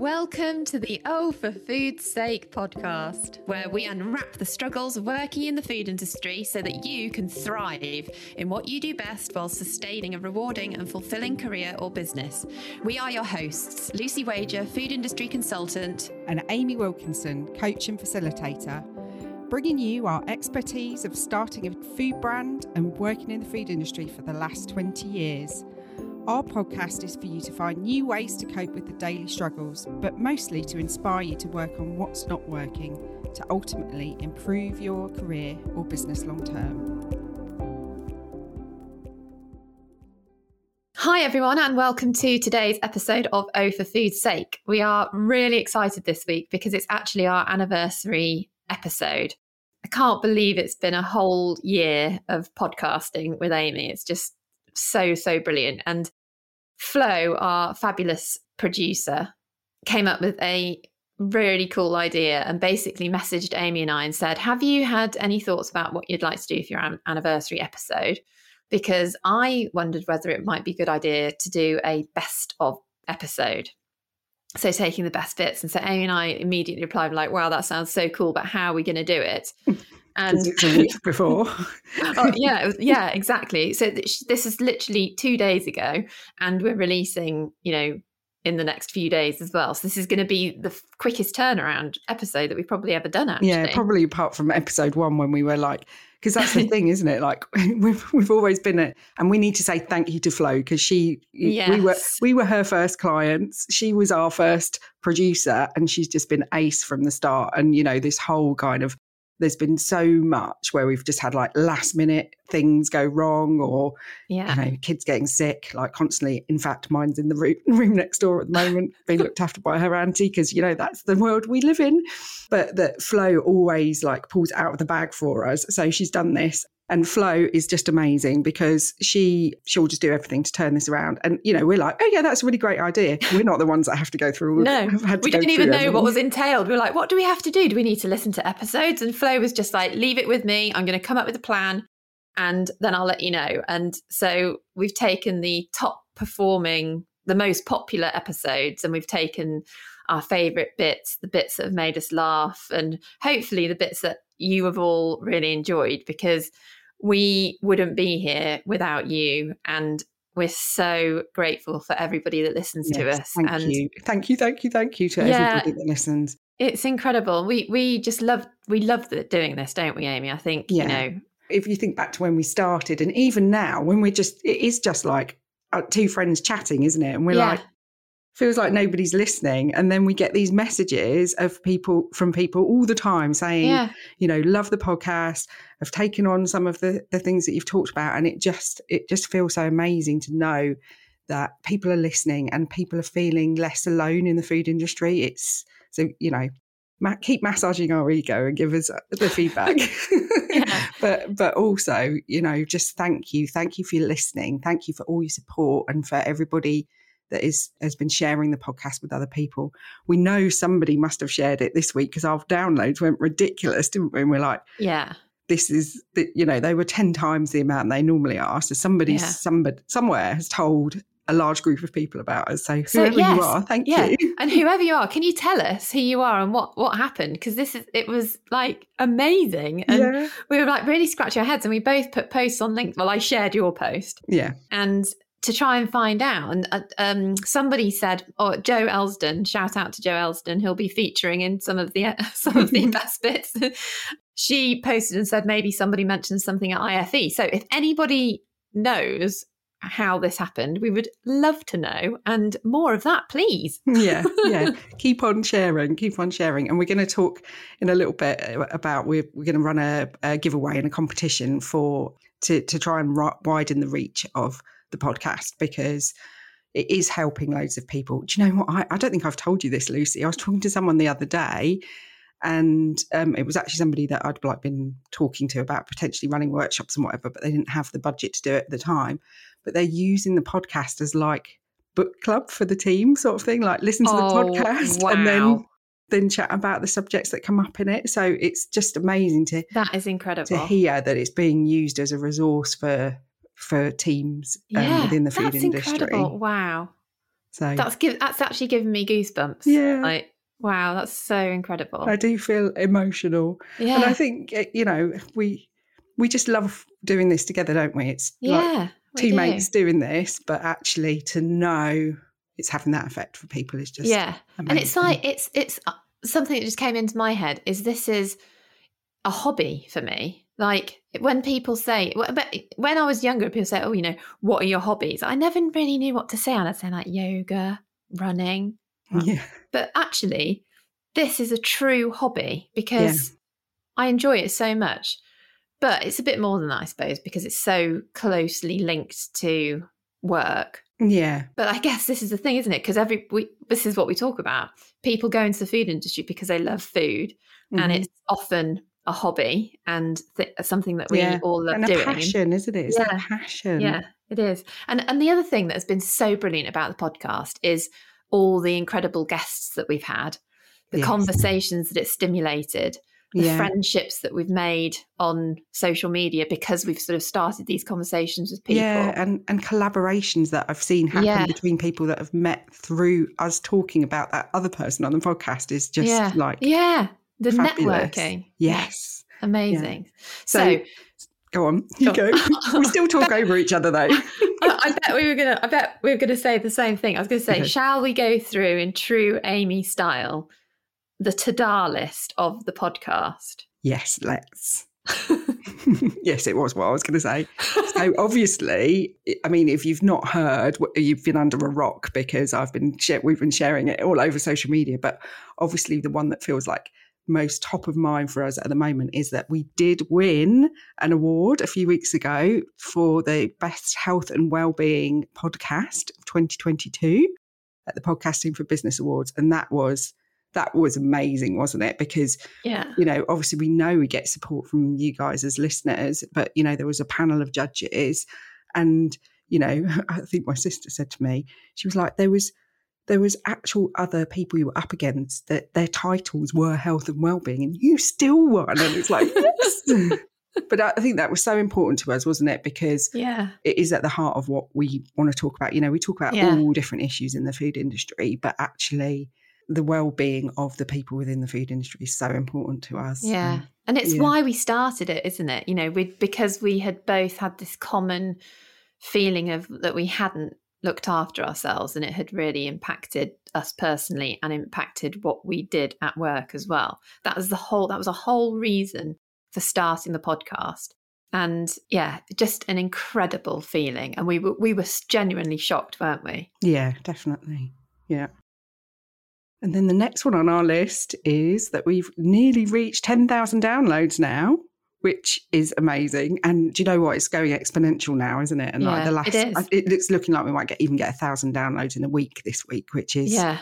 Welcome to the Oh for Food's Sake podcast, where we unwrap the struggles working in the food industry so that you can thrive in what you do best while sustaining a rewarding and fulfilling career or business. We are your hosts, Lucy Wager, food industry consultant, and Amy Wilkinson, coach and facilitator, bringing you our expertise of starting a food brand and working in the food industry for the last 20 years. Our podcast is for you to find new ways to cope with the daily struggles, but mostly to inspire you to work on what's not working to ultimately improve your career or business long term. Hi, everyone, and welcome to today's episode of Oh for Food's Sake. We are really excited this week because it's actually our anniversary episode. I can't believe it's been a whole year of podcasting with Amy. It's just so, so brilliant. And Flo, our fabulous producer, came up with a really cool idea and basically messaged Amy and I and said, Have you had any thoughts about what you'd like to do for your anniversary episode? Because I wondered whether it might be a good idea to do a best of episode. So taking the best bits. And so Amy and I immediately replied, like, wow, that sounds so cool, but how are we going to do it? and it's a week before. oh, yeah, yeah, exactly. So th- this is literally two days ago, and we're releasing, you know, in the next few days as well. So this is going to be the quickest turnaround episode that we've probably ever done. Actually, yeah, probably apart from episode one when we were like, because that's the thing, isn't it? Like we've we've always been it, and we need to say thank you to Flo because she yes. we were we were her first clients. She was our first producer, and she's just been ace from the start. And you know this whole kind of there's been so much where we've just had like last minute things go wrong or yeah. you know kids getting sick like constantly in fact mine's in the room, room next door at the moment being looked after by her auntie because you know that's the world we live in but that Flo always like pulls out of the bag for us so she's done this and Flo is just amazing because she she'll just do everything to turn this around. And you know, we're like, oh yeah, that's a really great idea. We're not the ones that have to go through. All. no, we didn't even know everything. what was entailed. We are like, what do we have to do? Do we need to listen to episodes? And Flo was just like, leave it with me. I'm going to come up with a plan, and then I'll let you know. And so we've taken the top performing, the most popular episodes, and we've taken our favorite bits, the bits that have made us laugh, and hopefully the bits that you have all really enjoyed because we wouldn't be here without you. And we're so grateful for everybody that listens yes, to us. Thank and you. Thank you, thank you, thank you to yeah, everybody that listens. It's incredible. We we just love we love doing this, don't we, Amy? I think, yeah. you know. If you think back to when we started and even now when we're just it is just like uh, two friends chatting, isn't it? And we're yeah. like feels like nobody's listening and then we get these messages of people from people all the time saying yeah. you know love the podcast have taken on some of the the things that you've talked about and it just it just feels so amazing to know that people are listening and people are feeling less alone in the food industry it's so you know ma- keep massaging our ego and give us uh, the feedback but but also you know just thank you thank you for listening thank you for all your support and for everybody that is has been sharing the podcast with other people. We know somebody must have shared it this week because our downloads went ridiculous, didn't we? And we're like, yeah, this is the, you know they were ten times the amount they normally are. So somebody, yeah. somebody somewhere has told a large group of people about us. So whoever so, yes, you are, thank yeah. you. And whoever you are, can you tell us who you are and what what happened? Because this is it was like amazing, and yeah. we were like really scratching our heads, and we both put posts on LinkedIn. Well, I shared your post, yeah, and to try and find out. And uh, um, somebody said, "Oh, Joe Elsden, shout out to Joe Elsden. He'll be featuring in some of the uh, some of the best bits." she posted and said maybe somebody mentioned something at IFE. So if anybody knows how this happened, we would love to know and more of that, please. yeah, yeah. Keep on sharing, keep on sharing. And we're going to talk in a little bit about we're, we're going to run a, a giveaway and a competition for to to try and widen the reach of the podcast because it is helping loads of people. Do you know what? I, I don't think I've told you this, Lucy. I was talking to someone the other day, and um, it was actually somebody that I'd like been talking to about potentially running workshops and whatever, but they didn't have the budget to do it at the time. But they're using the podcast as like book club for the team, sort of thing. Like listen to oh, the podcast wow. and then then chat about the subjects that come up in it. So it's just amazing to that is incredible to hear that it's being used as a resource for for teams um, yeah, within the food that's industry. Incredible. Wow. So that's give, that's actually given me goosebumps. Yeah. Like, wow, that's so incredible. I do feel emotional. yeah. And I think, eh, you know, we we just love doing this together, don't we? It's yeah. we two do. mates doing this, but actually to know it's having that effect for people is just Yeah. And it's like it's it's uh, something that just came into my head is this is a hobby for me. Like when people say, but when I was younger, people say, "Oh, you know, what are your hobbies?" I never really knew what to say, and I'd say like yoga, running. yeah, But actually, this is a true hobby because I enjoy it so much. But it's a bit more than that, I suppose, because it's so closely linked to work. yeah, But I guess this is the thing, isn't it? Because every we, this is what we talk about. People go into the food industry because they love food, and Mhm. it's often a hobby and th- something that we Yeah. all love and a doing. passion, isn't it? It's Yeah. passion. Yeah, it is. And and the other thing that has been so brilliant about the podcast is all the incredible guests that we've had, the Yes. conversations that it's stimulated, the Yeah. friendships that we've made on social media because we've sort of started these conversations with people. Yeah, and and collaborations that I've seen happen Yeah. between people that have met through us talking about that other person on the podcast is just yeah. like yeah, the fabulous. networking. yes. Amazing. So, So, Go on, you Go we still talk over each other though. I, I bet we were gonna. I bet we were gonna say the same thing. I was gonna say, Okay. shall we go through in true Amy style the ta-da list of the podcast? yes, let's. yes, it was what I was going to say. So obviously, I mean, if you've not heard, you've been under a rock because I've been we've been sharing it all over social media. But obviously, the one that feels like most top of mind for us at the moment is that we did win an award a few weeks ago for the best health and well-being podcast of 2022 at the podcasting for business awards and that was that was amazing wasn't it because yeah, you know, obviously we know we get support from you guys as listeners, but you know, there was a panel of judges and you know, I think my sister said to me, she was like, there was there was actual other people you were up against that their titles were health and well-being and you still won. And it's like, yes. but I think that was so important to us, wasn't it? Because yeah, it is at the heart of what we want to talk about. You know, we talk about Yeah. all different issues in the food industry, but actually the well-being of the people within the food industry is so important to us. yeah. Um, And it's yeah. why we started it, isn't it? You know, we because we had both had this common feeling of that we hadn't looked after ourselves and it had really impacted us personally and impacted what we did at work as well. That was the whole that was a whole reason for starting the podcast. And yeah, just an incredible feeling. And we were we were genuinely shocked, weren't we? Yeah, definitely. Yeah. And then the next one on our list is that we've nearly reached 10,000 downloads now, which is amazing. And do you know what? It's going exponential now, isn't it? And like the it last, is. it looks looking like we might get even get a thousand downloads in a week this week, which is Yeah.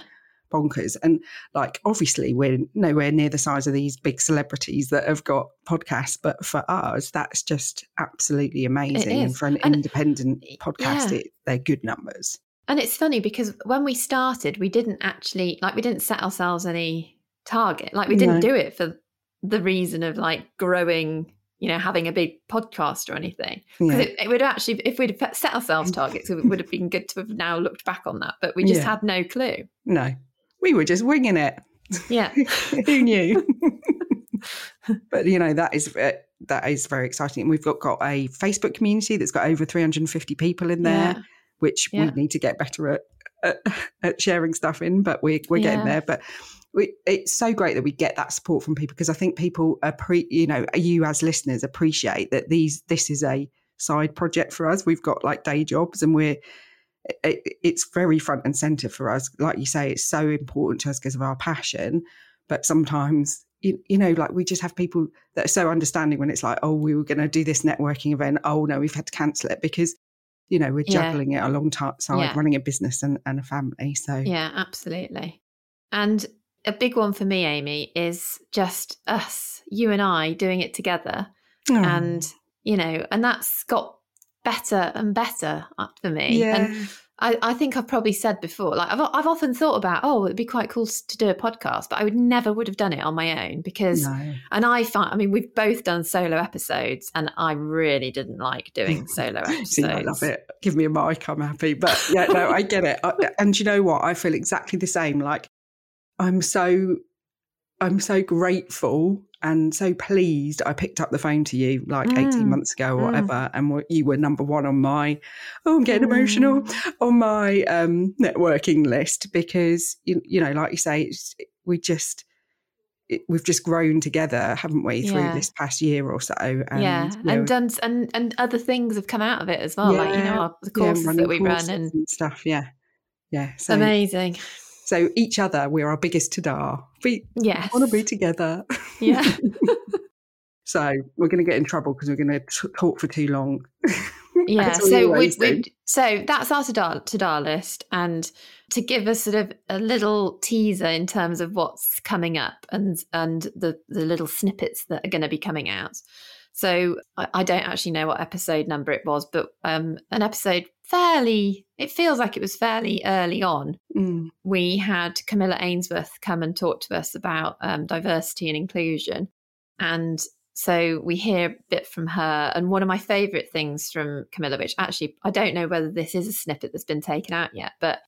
bonkers. And like, obviously, we're nowhere near the size of these big celebrities that have got podcasts, but for us, that's just absolutely amazing. And for an And- independent podcast, yeah. it, they're good numbers. And it's funny because when we started, we didn't actually like we didn't set ourselves any target. Like we didn't No. do it for the reason of like growing, you know, having a big podcast or anything. Because Yeah. it, it would actually, if we'd set ourselves targets, it would have been good to have now looked back on that. But we just Yeah. had no clue. No, we were just winging it. Yeah, Who knew? but you know that is uh, that is very exciting. And we've got got a Facebook community that's got over 350 people in there, yeah, which Yeah. we need to get better at, at at sharing stuff in. But we we're getting Yeah. there. But we, it's so great that we get that support from people because I think people appre- you know you as listeners appreciate that these this is a side project for us. We've got like day jobs and we're it, it's very front and center for us. Like you say, it's so important to us because of our passion. But sometimes, you, you know, like we just have people that are so understanding when it's like, oh, we were going to do this networking event. Oh, no, we've had to cancel it because, you know, we're Yeah. juggling it alongside Yeah. running a business and, and a family. So, yeah, absolutely. And a big one for me, Amy, is just us, you and I, doing it together. Oh, and you know and that's got better and better for me yeah, and I, I think I've probably said before, like I've, I've often thought about, oh, it'd be quite cool to do a podcast, but I would never would have done it on my own because, no. and I find, I mean, we've both done solo episodes and I really didn't like doing solo episodes. See, I love it. Give me a mic, I'm happy. But yeah, no, I get it. I, and you know what? I feel exactly the same. Like I'm so, I'm so grateful and so pleased I picked up the phone to you like mm. 18 months ago or mm. whatever and you were number one on my oh I'm getting mm. emotional on my um, networking list because you, you know like you say we just it, we've just grown together haven't we through yeah. this past year or so and, yeah you know, and done and and other things have come out of it as well yeah, like you know the courses yeah, that we run and, and stuff yeah yeah so, amazing so each other, we're our biggest tada. We yes. want to be together. Yeah. so we're going to get in trouble because we're going to talk for too long. yeah. so we, we, so that's our tada, tada list, and to give us sort of a little teaser in terms of what's coming up and and the the little snippets that are going to be coming out. So I, I, don't actually know what episode number it was, but um, an episode fairly, it feels like it was fairly early on. Mm. We had Camilla Ainsworth come and talk to us about um, diversity and inclusion. And so we hear a bit from her. And one of my favourite things from Camilla, which actually I don't know whether this is a snippet that's been taken out yet, but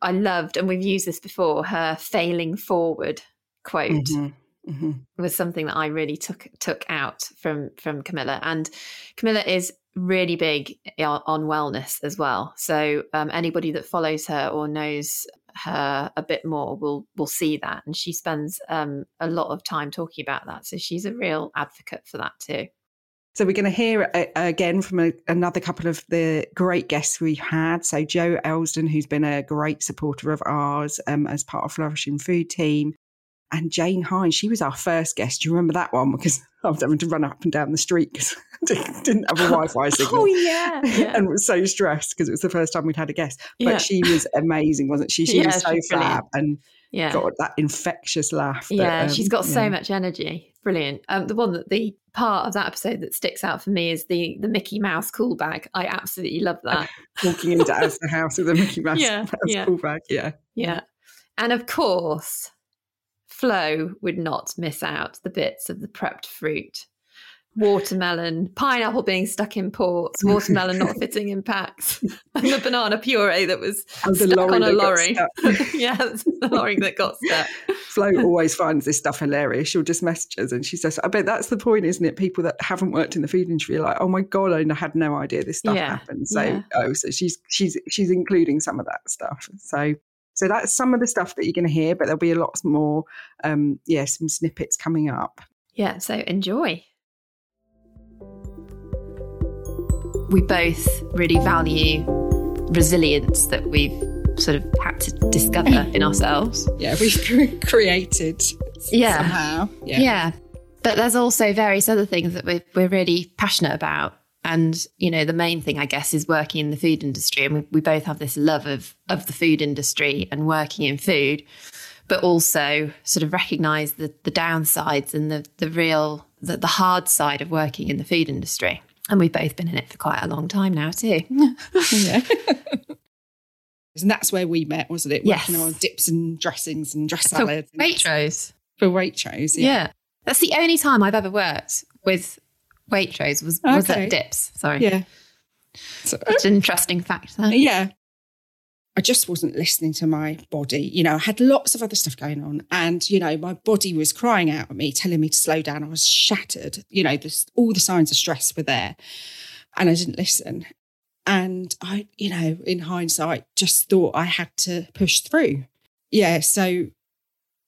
I loved, and we've used this before, her failing forward quote. Mm-hmm mm-hmm. was something that I really took took out from from Camilla. And Camilla is really big on wellness as well. So um, anybody that follows her or knows her a bit more will will see that, and she spends um, a lot of time talking about that. So she's a real advocate for that too. So we're going to hear uh, again from a, another couple of the great guests we had. So Joe Elsdon, who's been a great supporter of ours um, as part of Flourishing Food Team and Jane Hines. She was our first guest. Do you remember that one? Because I was having to run up and down the street because I didn't have a Wi-Fi signal. oh yeah, yeah. and was so stressed because it was the first time we'd had a guest. But yeah. she was amazing, wasn't she? She yeah, was so fab and yeah. got that infectious laugh. That, yeah, um, she's got so much energy. Brilliant. Um, the one that the part of that episode that sticks out for me is the the Mickey Mouse cool bag. I absolutely love that. Walking into the house with a Mickey Mouse, yeah, yeah. cool bag. Yeah, yeah. And of course, Flo would not miss out the bits of the prepped fruit. Watermelon, pineapple being stuck in ports, watermelon not fitting in packs, and the banana puree that was stuck on a lorry. yeah, the lorry that got stuck. Flo always finds this stuff hilarious. She'll just message us and she says, I bet that's the point, isn't it? People that haven't worked in the food industry are like, oh my God, I had no idea this stuff yeah, happened. So, yeah. oh, so she's she's she's including some of that stuff. So so that's some of the stuff that you're going to hear, but there'll be a lot more, um, yeah, some snippets coming up. Yeah, so enjoy. We both really value resilience that we've sort of had to discover in ourselves. Yeah, we've created yeah. somehow. Yeah. yeah. But there's also various other things that we're, we're really passionate about and you know the main thing i guess is working in the food industry. And we, we, both have this love of of the food industry and working in food but also sort of recognize the the downsides and the the real the, the hard side of working in the food industry. And we've both been in it for quite a long time now too. Yeah. And that's where we met wasn't it? Yes. working on dips and dressings and dress salads for waitrose. For waitrose yeah. yeah. That's the only time i've ever worked with Waitrose was okay. was at Dips. Sorry. Yeah. So, It's an interesting fact there. Yeah. I just wasn't listening to my body. You know, I had lots of other stuff going on. And, you know, my body was crying out at me, telling me to slow down. I was shattered. You know, this, all the signs of stress were there. And I didn't listen. And I, you know, in hindsight, just thought I had to push through. Yeah. So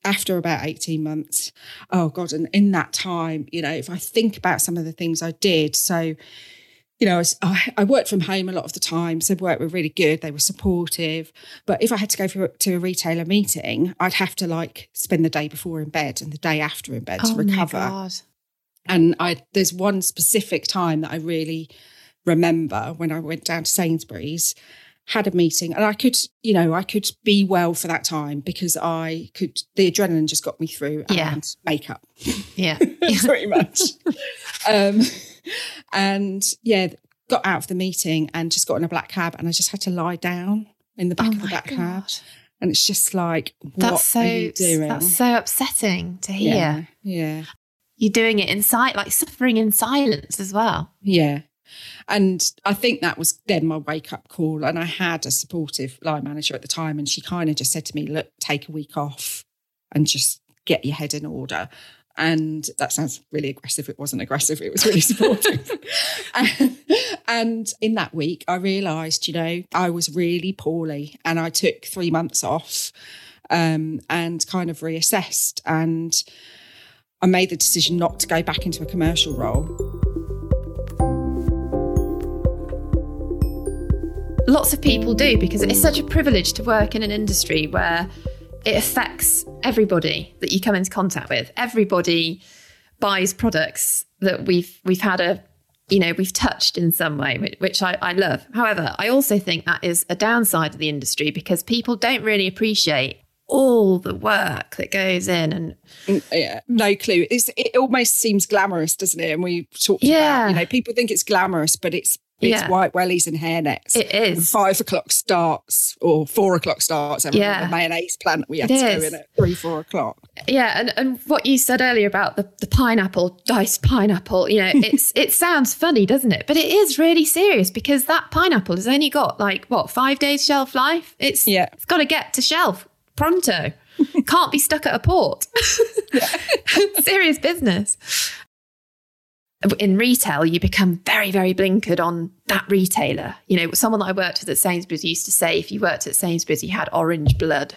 after about 18 months. Oh God. And in that time, you know, if I think about some of the things I did, so, you know, I, I worked from home a lot of the time. So work were really good. They were supportive. But if I had to go for, to a retailer meeting, I'd have to like spend the day before in bed and the day after in bed oh to recover. And I, there's one specific time that I really remember when I went down to Sainsbury's had a meeting and I could, you know, I could be well for that time because I could, the adrenaline just got me through and yeah. makeup. Yeah. Pretty much. um, and yeah, got out of the meeting and just got in a black cab and I just had to lie down in the back Oh of the black God. cab. And it's just like, what That's so are you doing? that's so upsetting to hear. yeah. Yeah. You're doing it in sight, like suffering in silence as well. Yeah. And I think that was then my wake up call. And I had a supportive line manager at the time, and she kind of just said to me, Look, take a week off and just get your head in order. And that sounds really aggressive. It wasn't aggressive, it was really supportive. and, and in that week, I realised, you know, I was really poorly and I took three months off um, and kind of reassessed. And I made the decision not to go back into a commercial role. Lots of people do because it's such a privilege to work in an industry where it affects everybody that you come into contact with. Everybody buys products that we've we've had a you know we've touched in some way, which, I, I love. However, I also think that is a downside of the industry because people don't really appreciate all the work that goes in and Mm, yeah, no clue. It's, it almost seems glamorous, doesn't it? And we talked Yeah. about, you know, people think it's glamorous, but it's it's Yeah. white wellies and hairnets. it And. Five o'clock starts or four o'clock starts. I Yeah. the mayonnaise plant we had It to go in at three, four o'clock. Yeah, and, and what you said earlier about the, the pineapple, diced pineapple, you know, it's it sounds funny, doesn't it? But it is really serious because that pineapple has only got like what five days shelf life. It's Yeah. it's got to get to shelf pronto. Can't be stuck at a port. serious business. In retail, you become very, very blinkered on that retailer. You know, someone that I worked with at Sainsbury's used to say, if you worked at Sainsbury's, you had orange blood.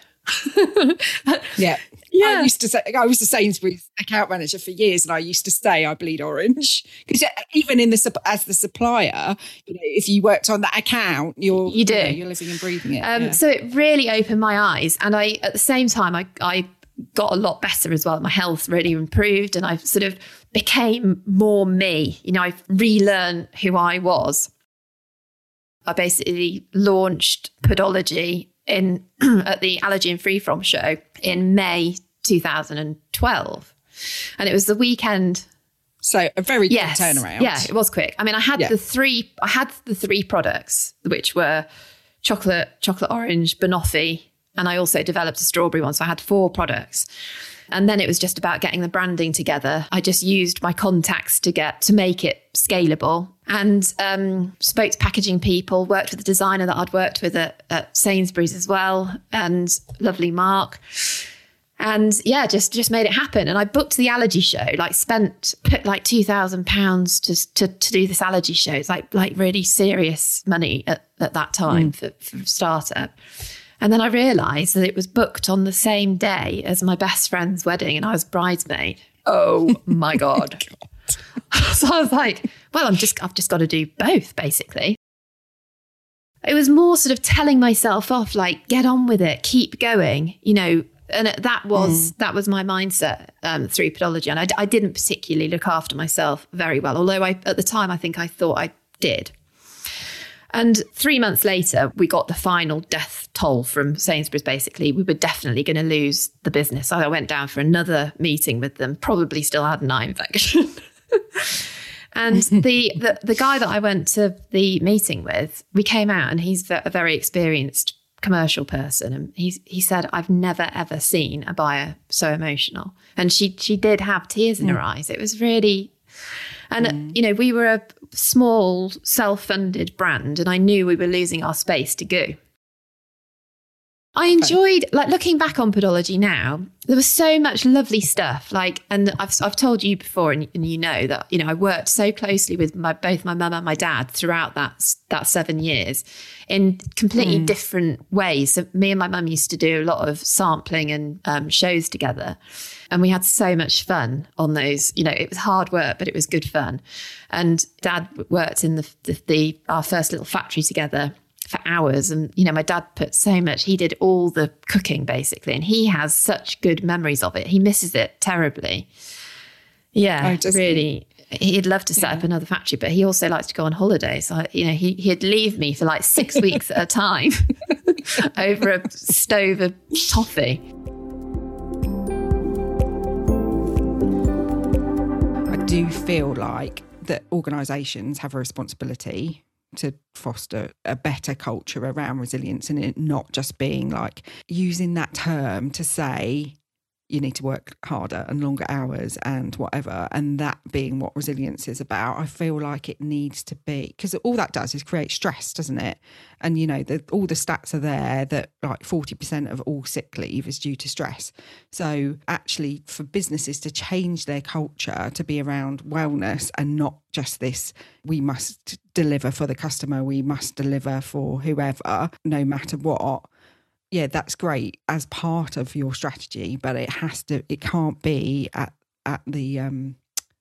Yeah. Yeah. I used to say, I was a Sainsbury's account manager for years, and I used to say I bleed orange because even in the as the supplier, you know, if you worked on that account, you're You do. know, you're living and breathing it. Um, yeah. So it really opened my eyes, and I at the same time I I got a lot better as well. My health really improved, and I sort of became more me. You know, I've relearned who I was. I basically launched Podology in at the Allergy and Free From show in May 2012, and it was the weekend so a very quick yes. turnaround. Yeah, it was quick. I mean, I had Yeah. the three. I had the three products, which were chocolate, chocolate orange, banoffee, and I also developed a strawberry one. So I had four products. And then it was just about getting the branding together. I just used my contacts to get to make it scalable, and um, spoke to packaging people. Worked with the designer that I'd worked with at, at Sainsbury's as well, and lovely Mark and yeah just just made it happen and i booked the allergy show like spent put like 2000 pounds to, to to do this allergy show it's like like really serious money at, at that time for, for startup and then i realized that it was booked on the same day as my best friend's wedding and i was bridesmaid. Oh my god. So i was like well i'm just i've just got to do both basically. It was more sort of telling myself off like get on with it keep going you know and that was that was my mindset um, through podology and I, I didn't particularly look after myself very well although I at the time I think I thought I did. And three months later we got the final death toll from Sainsbury's basically we were definitely going to lose the business so I went down for another meeting with them probably still had an eye infection And the, the the guy that I went to the meeting with, we came out and he's a very experienced commercial person, and he he said, "I've never ever seen a buyer so emotional." And she she did have tears in her eyes. It was really, and uh, you know, we were a small self funded brand, and I knew we were losing our space to go. I enjoyed like looking back on podology now. There was so much lovely stuff. Like, and I've I've told you before, and, and you know that you know I worked so closely with my both my mum and my dad throughout that that seven years, in completely different ways. So me and my mum used to do a lot of sampling and um, shows together, and we had so much fun on those. You know, it was hard work, but it was good fun. And dad worked in the the, the our first little factory together for hours. And you know my dad put so much he did all the cooking basically and he has such good memories of it. He misses it terribly. Yeah Oh, really. He'd love to set up another factory but he also likes to go on holiday. So you know he, he'd leave me for like six weeks at a time over a stove of toffee. I do feel like that organisations have a responsibility to foster a better culture around resilience and it not just being like using that term to say you need to work harder and longer hours and whatever. And that being what resilience is about, I feel like it needs to be because all that does is create stress, doesn't it? And you know, the, all the stats are there that like 40% of all sick leave is due to stress. So actually, for businesses to change their culture to be around wellness and not just this, we must deliver for the customer, we must deliver for whoever, no matter what yeah, that's great as part of your strategy, but it has to, it can't be at at the um,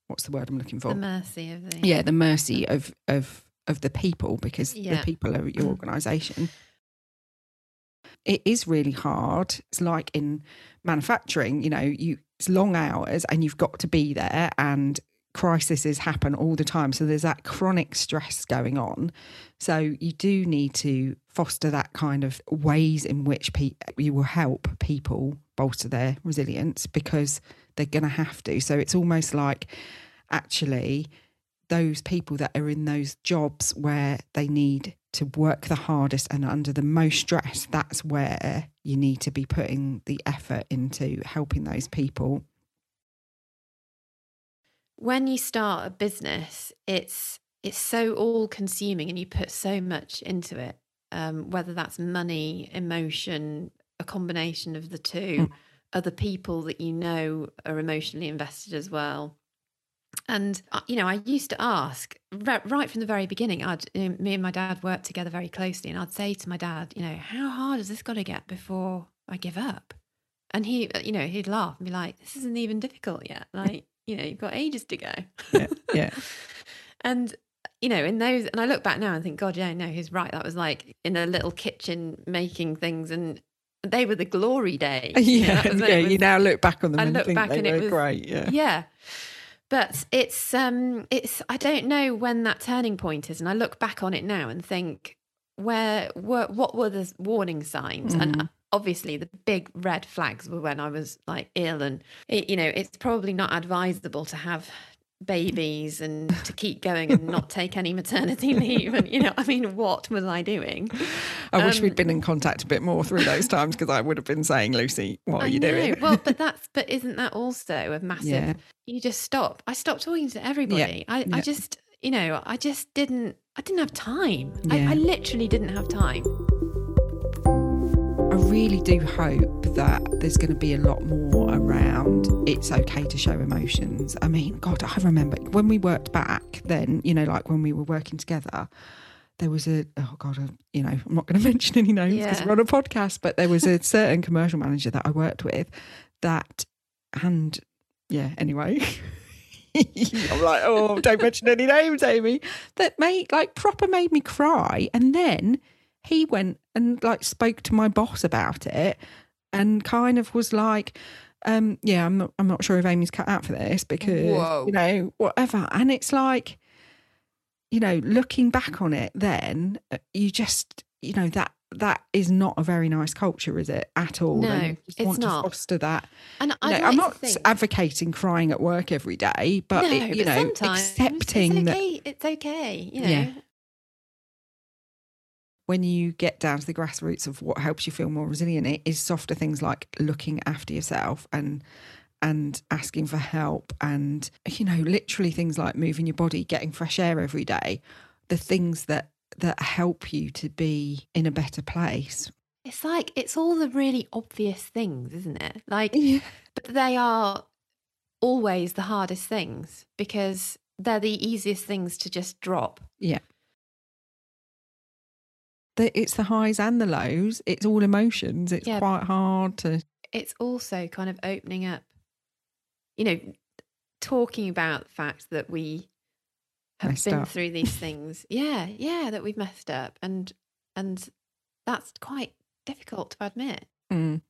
what's the word I'm looking for? The mercy of the yeah, the mercy of of of the people because yeah. the people are your mm. organisation. It is really hard. It's like in manufacturing, you know, you it's long hours and you've got to be there and crises happen all the time. So there's that chronic stress going on. So you do need to foster that kind of ways in which pe- you will help people bolster their resilience because they're going to have to. So it's almost like actually those people that are in those jobs where they need to work the hardest and under the most stress, that's where you need to be putting the effort into helping those people when you start a business, it's it's so all consuming and you put so much into it. Um, whether that's money, emotion, a combination of the two, mm. other people that you know are emotionally invested as well. And uh, you know, I used to ask right from the very beginning. I'd you know, me and my dad worked together very closely, and I'd say to my dad, you know, how hard has this got to get before I give up? And he, uh, you know, he'd laugh and be like, "This isn't even difficult yet. Like, you know, you've got ages to go. Yeah. yeah. and you know, in those, and I look back now and think, God, yeah, no, he's right. That was like in a little kitchen making things, and they were the glory days. Yeah, you know, yeah. Was, you now look back on them I and look think back they and were it was, great. Yeah, yeah. But it's, um, it's. I don't know when that turning point is, and I look back on it now and think, where, were, what were the warning signs? Mm. And obviously the big red flags were when I was like ill and it, you know it's probably not advisable to have babies and to keep going and not take any maternity leave and you know I mean what was I doing I um, wish we'd um, been in contact a bit more through those times because I would have been saying Lucy what are I you know. doing well but that's but isn't that also a massive yeah. you just stop I stopped talking to everybody yeah. I, yeah. I just you know I just didn't I didn't have time I, I literally didn't have time really do hope that there's going to be a lot more around it's okay to show emotions. I mean, God, I remember when we worked back then, you know, like when we were working together, there was a, oh God, a, you know, I'm not going to mention any names because yeah. we're on a podcast, but there was a certain commercial manager that I worked with that, and yeah, anyway. I'm like, oh, don't mention any names, Amy. That made like proper made me cry. And then he went and like spoke to my boss about it and kind of was like, um, yeah, I'm not I'm not sure if Amy's cut out for this because Whoa. you know, whatever. And it's like, you know, looking back on it then, uh, you just, you know, that that is not a very nice culture, is it at all? No, it's want not. To foster that. And I am not think... advocating crying at work every day, but no, it, you but know, accepting it's okay. that it's okay. You know, yeah when you get down to the grassroots of what helps you feel more resilient, it is softer things like looking after yourself and and asking for help and you know literally things like moving your body getting fresh air every day the things that that help you to be in a better place. It's like it's all the really obvious things isn't it? Like yeah. but they are always the hardest things because they're the easiest things to just drop. Yeah the, it's the highs and the lows. It's all emotions. It's yeah. quite hard to. It's also kind of opening up, you know, talking about the fact that we have been up. through these things. yeah, yeah, that we've messed up, and and that's quite difficult to admit. Mm.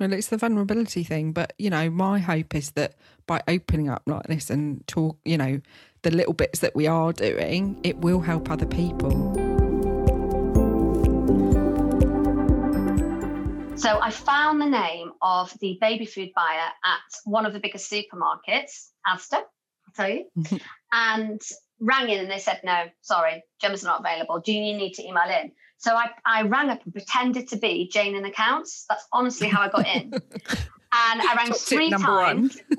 Well, it's the vulnerability thing, but you know, my hope is that by opening up like this and talk, you know, the little bits that we are doing, it will help other people. So I found the name of the baby food buyer at one of the biggest supermarkets, Asda, I'll tell you. and rang in and they said, no, sorry, Gemma's not available. Do you need to email in? So I, I rang up and pretended to be Jane in accounts. That's honestly how I got in. and I rang Top three number times.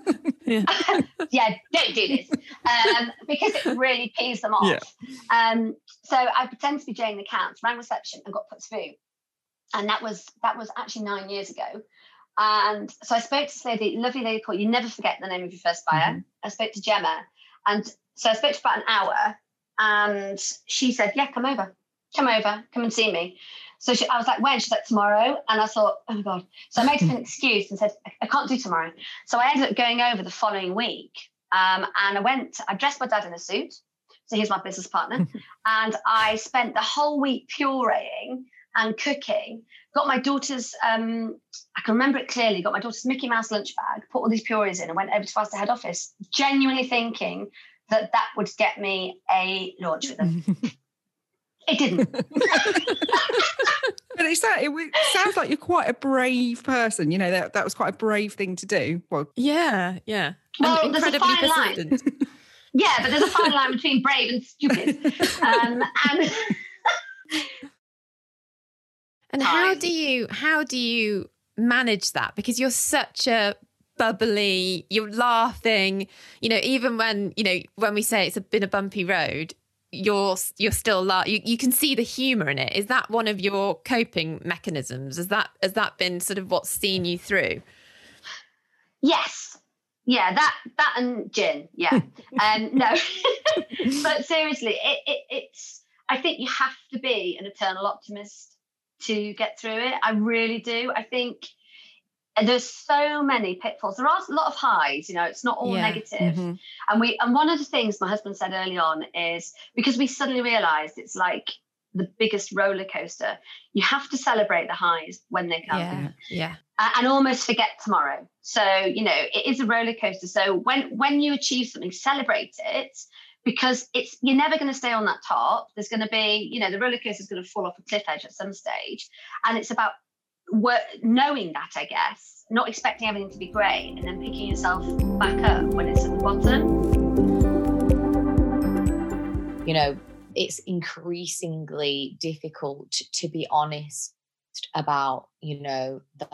Yeah. yeah, don't do this um, because it really pees them off. Um, so I pretended to be Jane in accounts, rang reception, and got put through. And that was that was actually nine years ago. And so I spoke to this lady, lovely lady called. You never forget the name of your first buyer. Mhm. I spoke to Gemma, and so I spoke to about an hour, and she said, "Yeah, come over, come over, come and see me." So she, I was like, "When?" She's like, "Tomorrow." And I thought, "Oh my god!" So I made an excuse and said, "I, I can't do tomorrow." So I ended up going over the following week, um, and I went. I dressed my dad in a suit. So he's my business partner, and I spent the whole week pureeing and cooking. Got my daughter's, um, I can remember it clearly, got my daughter's Mickey Mouse lunch bag, put all these purees in, and went over to Asda head office, genuinely thinking that that would get me a launch with them. it didn't. But it's that it, w- sounds like you're quite a brave person. You know that that was quite a brave thing to do. Well, Yeah, yeah. Well, and there's a incredibly fine line. Yeah, but there's a fine line between brave and stupid. Um, and And how do you how do you manage that? Because you're such a bubbly, you're laughing, you know, even when, you know, when we say it's been a bumpy road, you're you're still la- you, you can see the humor in it. Is that one of your coping mechanisms? Has that has that been sort of what's seen you through? Yes. Yeah, that that and gin. Yeah. um, no. but seriously, it, it it's I think you have to be an eternal optimist to get through it. I really do. I think there's so many pitfalls. There are a lot of highs, you know, it's not all Yeah. negative. Mhm. And we and one of the things my husband said early on is because we suddenly realized it's like the biggest roller coaster. You have to celebrate the highs when they come Yeah. Yeah. and almost forget tomorrow. So you know it is a roller coaster. So when when you achieve something, celebrate it because it's you're never going to stay on that top. There's going to be you know the roller coaster is going to fall off a cliff edge at some stage, and it's about work, knowing that I guess, not expecting everything to be great, and then picking yourself back up when it's at the bottom. you know, it's increasingly difficult to be honest about, you know, the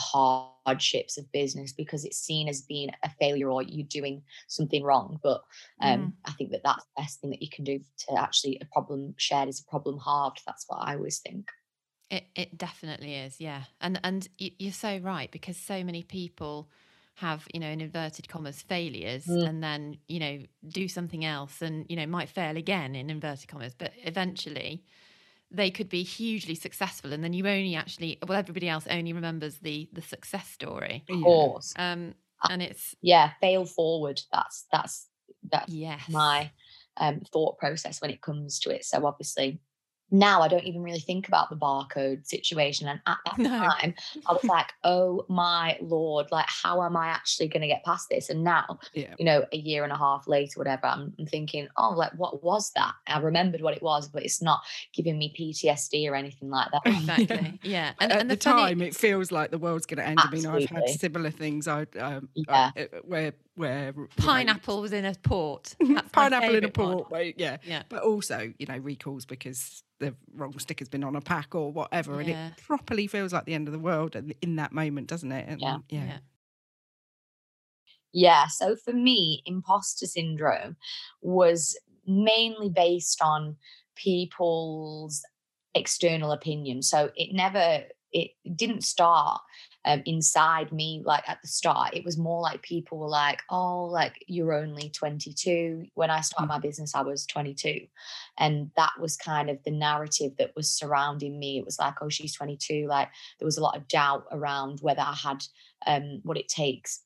hardships of business because it's seen as being a failure or you doing something wrong. But um, I think that that's the best thing that you can do to actually a problem shared is a problem halved. That's what I always think. It it definitely is, yeah. And and you're so right because so many people have, you know, in inverted commas failures Mm. and then, you know, do something else and, you know, might fail again in inverted commas, but eventually they could be hugely successful and then you only actually well everybody else only remembers the the success story. Of course. Um and it's Yeah, fail forward. That's that's that's yes. my um, thought process when it comes to it. So obviously now I don't even really think about the barcode situation. And at that No. time, I was like, oh my lord, like how am I actually going to get past this? And now, Yeah. you know, a year and a half later, whatever, I'm, I'm thinking, oh, like what was that? I remembered what it was, but it's not giving me PTSD or anything like that. Exactly. Yeah. And, At and the, the, funny, time, it feels like the world's going to end. I mean, I've had similar things. I um, Yeah. uh, where where you know, pineapple was in a port. That's pineapple in a port. Where, yeah, Yeah. but also you know recalls because the wrong sticker's been on a pack or whatever, and it properly feels like the end of the world in- in that moment, doesn't it? And, Yeah. yeah. Yeah. Yeah. So for me, imposter syndrome was mainly based on people's external opinion. So it never, it didn't start um, inside me like at the start. It was more like people were like, oh, like you're only 22. When I started my business, I was 22. And that was kind of the narrative that was surrounding me. It was like, oh, she's 22. Like there was a lot of doubt around whether I had um, what it takes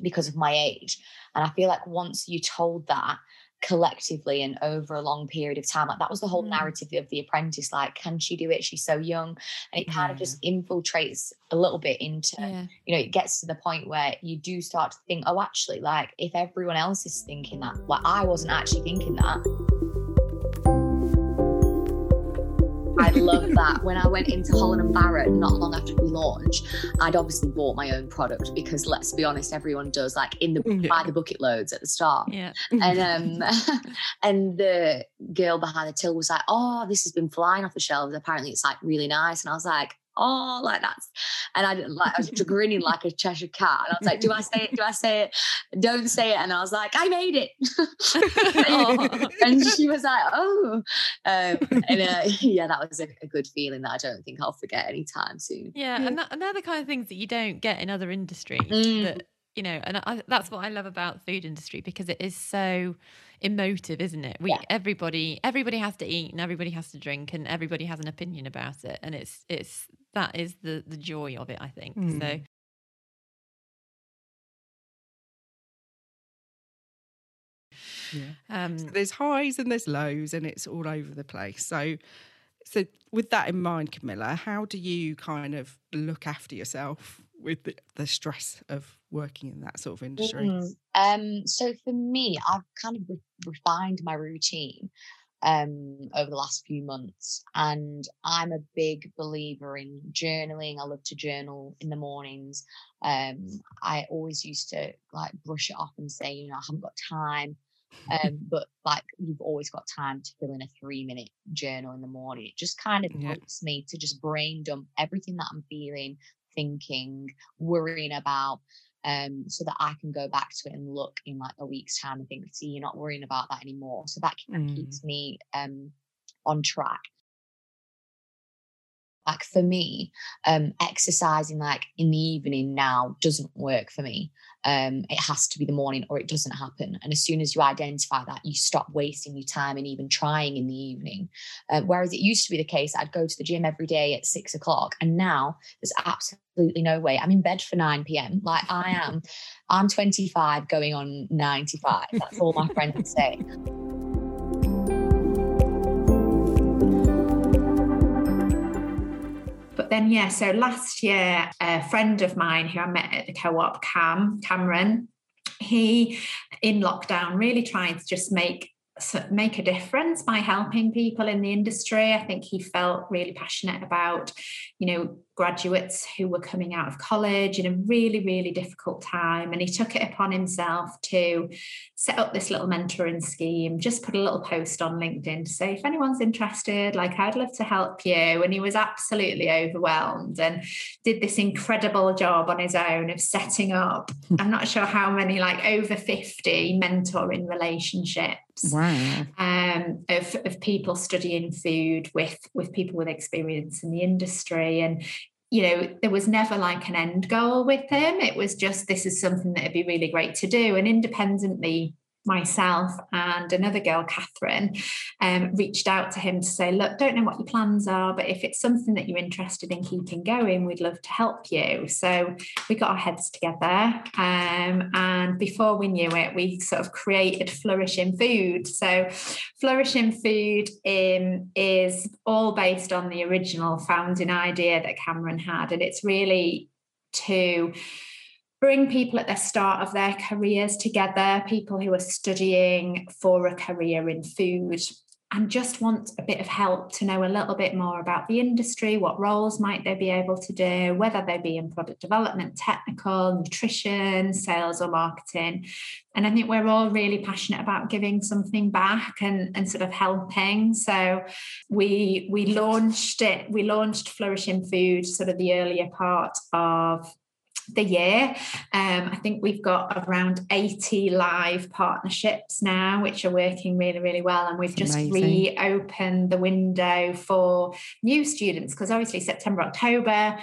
because of my age. And I feel like once you told that collectively and over a long period of time, like that was the whole Mm. narrative of the apprentice. Like, can she do it? She's so young. And it kind of just infiltrates a little bit into, Yeah. you know, it gets to the point where you do start to think, oh, actually, like if everyone else is thinking that, like I wasn't actually thinking that. I love that. When I went into Holland and Barrett not long after we launched, I'd obviously bought my own product because let's be honest, everyone does like in the Yeah. buy the bucket loads at the start. Yeah. And um and the girl behind the till was like, Oh, this has been flying off the shelves. Apparently it's like really nice. And I was like, Oh, like that's and I didn't like I was grinning like a Cheshire cat. And I was like, Do I say it? Do I say it? Don't say it. And I was like, I made it. Aw. and she was like, Oh. Um, and uh, yeah, that was a, a good feeling that I don't think I'll forget anytime soon. Yeah, and, that, and they're the kind of things that you don't get in other industries. Mm. That you know, and I, that's what I love about food industry because it is so emotive, isn't it? We Yeah. everybody everybody has to eat and everybody has to drink and everybody has an opinion about it, and it's it's that is the the joy of it. I think so. Mm. Yeah. Um, So there's highs and there's lows and it's all over the place. So so with that in mind, Camilla, how do you kind of look after yourself with the, the stress of working in that sort of industry? Mm. Um, so for me, I've kind of re- refined my routine um over the last few months and i'm a big believer in journaling. I love to journal in the mornings. Um i always used to like brush it off and say you know i haven't got time. Um but like you've always got time to fill in a three minute journal in the morning. It just kind of Yeah. helps me to just brain dump everything that i'm feeling thinking worrying about um, so that I can go back to it and look in like a week's time and think, see, you're not worrying about that anymore. So that kind of Mm. keeps me um, on track. Like for me, um, exercising like in the evening now doesn't work for me. Um, it has to be the morning or it doesn't happen. And as soon as you identify that, you stop wasting your time and even trying in the evening. Uh, whereas it used to be the case, I'd go to the gym every day at six o'clock, and now there's absolutely no way. I'm in bed for 9 p.m. Like I am, I'm 25 going on 95. That's all my friends say. Then, yeah, so last year, a friend of mine who I met at the co op, Cam, Cameron, he in lockdown really tried to just make make a difference by helping people in the industry. I think he felt really passionate about, you know, graduates who were coming out of college in a really, really difficult time. And he took it upon himself to set up this little mentoring scheme, just put a little post on LinkedIn to say, if anyone's interested, like I'd love to help you. And he was absolutely overwhelmed and did this incredible job on his own of setting up, I'm not sure how many, like over 50 mentoring relationships Wow. um, of, of people studying food with with people with experience in the industry and you know there was never like an end goal with him. It was just this is something that would be really great to do. And independently myself and another girl catherine um, reached out to him to say look don't know what your plans are but if it's something that you're interested in keeping going we'd love to help you. So we got our heads together um, and before we knew it we sort of created Flourishing food. So Flourishing food is all based on the original founding idea that cameron had and it's really to bring people at the start of their careers together people who are studying for a career in food and just want a bit of help to know a little bit more about the industry, what roles might they be able to do, whether they be in product development, technical, nutrition, sales, or marketing. And I think we're all really passionate about giving something back and, and sort of helping. So we we launched it, we launched Flourishing Food sort of the earlier part of the year. Um, I think we've got around 80 live partnerships now, which are working really, really well. And we've just Amazing. reopened the window for new students because obviously September, October,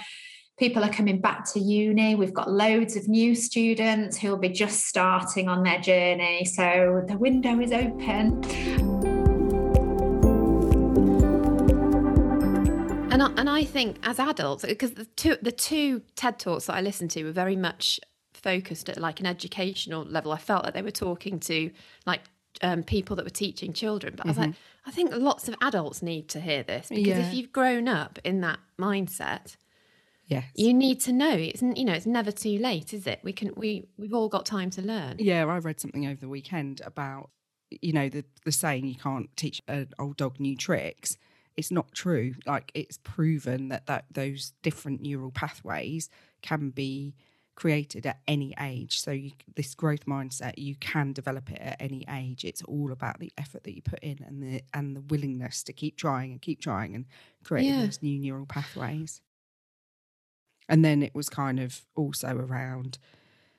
people are coming back to uni. We've got loads of new students who'll be just starting on their journey. So the window is open. And I, and I think as adults, because the two the two TED talks that I listened to were very much focused at like an educational level. I felt that they were talking to like um, people that were teaching children, but I was like, I think lots of adults need to hear this because Yeah. if you've grown up in that mindset, Yes. you need to know. It's you know it's never too late, is it? We can we we've all got time to learn. Yeah, I read something over the weekend about, you know, the, the saying you can't teach an old dog new tricks. It's not true. Like it's proven that that those different neural pathways can be created at any age. So you, this growth mindset, you can develop it at any age. It's all about the effort that you put in and the and the willingness to keep trying and keep trying and creating yeah. those new neural pathways. And then it was kind of also around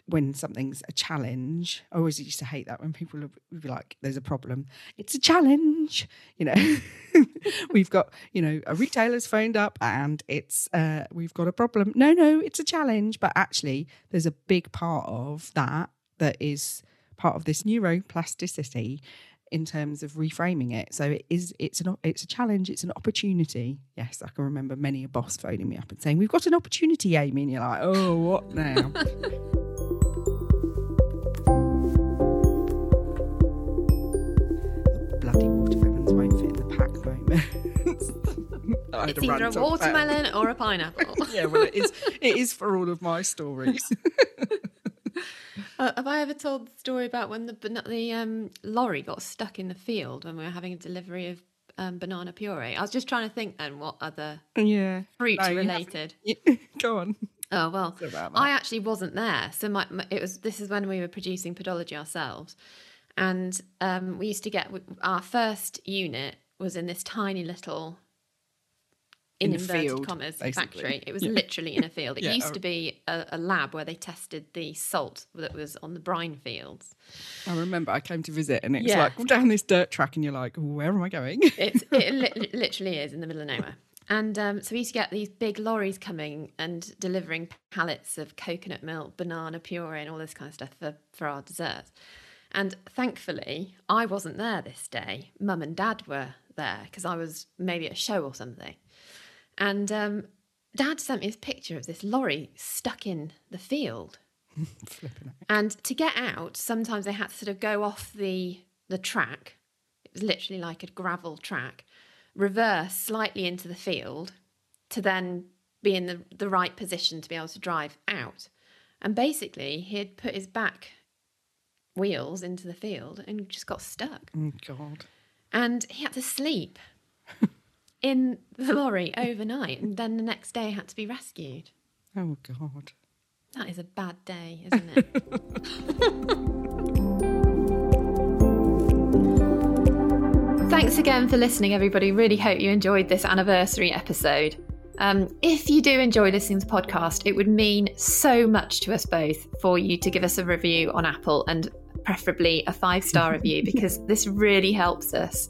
when something's a challenge. I always used to hate that when people would be like, "There's a problem. It's a challenge." You know, we've got you know a retailer's phoned up and it's uh, we've got a problem. No, no, it's a challenge. But actually, there's a big part of that that is part of this neuroplasticity in terms of reframing it. So it is it's an it's a challenge, it's an opportunity. Yes, I can remember many a boss phoning me up and saying, We've got an opportunity, Amy, and you're like, Oh, what now? it's either a watermelon or a pineapple. yeah, well, it is. It is for all of my stories. uh, have I ever told the story about when the the um, lorry got stuck in the field when we were having a delivery of um, banana puree? I was just trying to think then what other yeah fruit no, related. Go on. Oh well, I actually wasn't there, so my, my, it was. This is when we were producing Pudology ourselves, and um, we used to get our first unit was in this tiny little in, in inverted field, commas basically. factory. It was yeah. literally in a field. It yeah, used to be a, a, lab where they tested the salt that was on the brine fields. I remember I came to visit and it's yeah. like down this dirt track and you're like, where am I going? it li- literally is in the middle of nowhere. And um, so we used to get these big lorries coming and delivering pallets of coconut milk, banana puree, and all this kind of stuff for, for our desserts. And thankfully, I wasn't there this day. Mum and dad were there because I was maybe at a show or something. And um, dad sent me this picture of this lorry stuck in the field. and to get out, sometimes they had to sort of go off the the track. It was literally like a gravel track, reverse slightly into the field to then be in the, the right position to be able to drive out. And basically, he had put his back wheels into the field and just got stuck. Oh, God. And he had to sleep in the lorry overnight, and then the next day had to be rescued. Oh, God. That is a bad day, isn't it? Thanks again for listening, everybody. Really hope you enjoyed this anniversary episode. Um, if you do enjoy listening to the podcast, it would mean so much to us both for you to give us a review on Apple and preferably a five star review because this really helps us.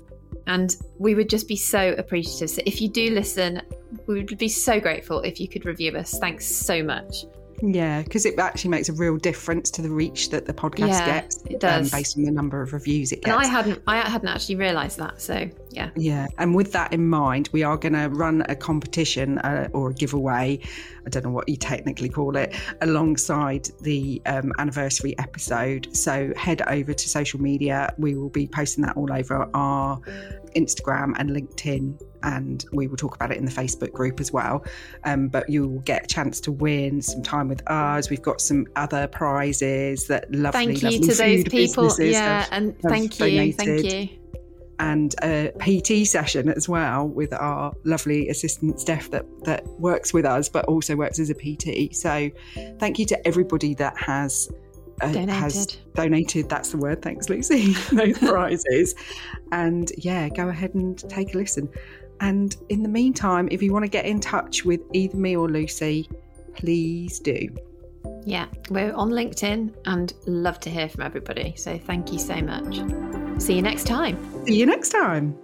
And we would just be so appreciative. So if you do listen, we would be so grateful if you could review us. Thanks so much. Yeah, because it actually makes a real difference to the reach that the podcast yeah, gets. It does, um, based on the number of reviews it gets. And I hadn't, I hadn't actually realised that. So yeah, yeah. And with that in mind, we are going to run a competition uh, or a giveaway. I don't know what you technically call it, alongside the um, anniversary episode. So head over to social media. We will be posting that all over our Instagram and LinkedIn and we will talk about it in the Facebook group as well. Um, but you will get a chance to win some time with us. We've got some other prizes that lovely, thank you lovely to those people. Yeah, have, and thank you, thank you. And a PT session as well with our lovely assistant Steph that that works with us, but also works as a PT. So, thank you to everybody that has uh, donated. has donated. That's the word. Thanks, Lucy. those prizes, and yeah, go ahead and take a listen. And in the meantime, if you want to get in touch with either me or Lucy, please do. Yeah, we're on LinkedIn and love to hear from everybody. So thank you so much. See you next time. See you next time.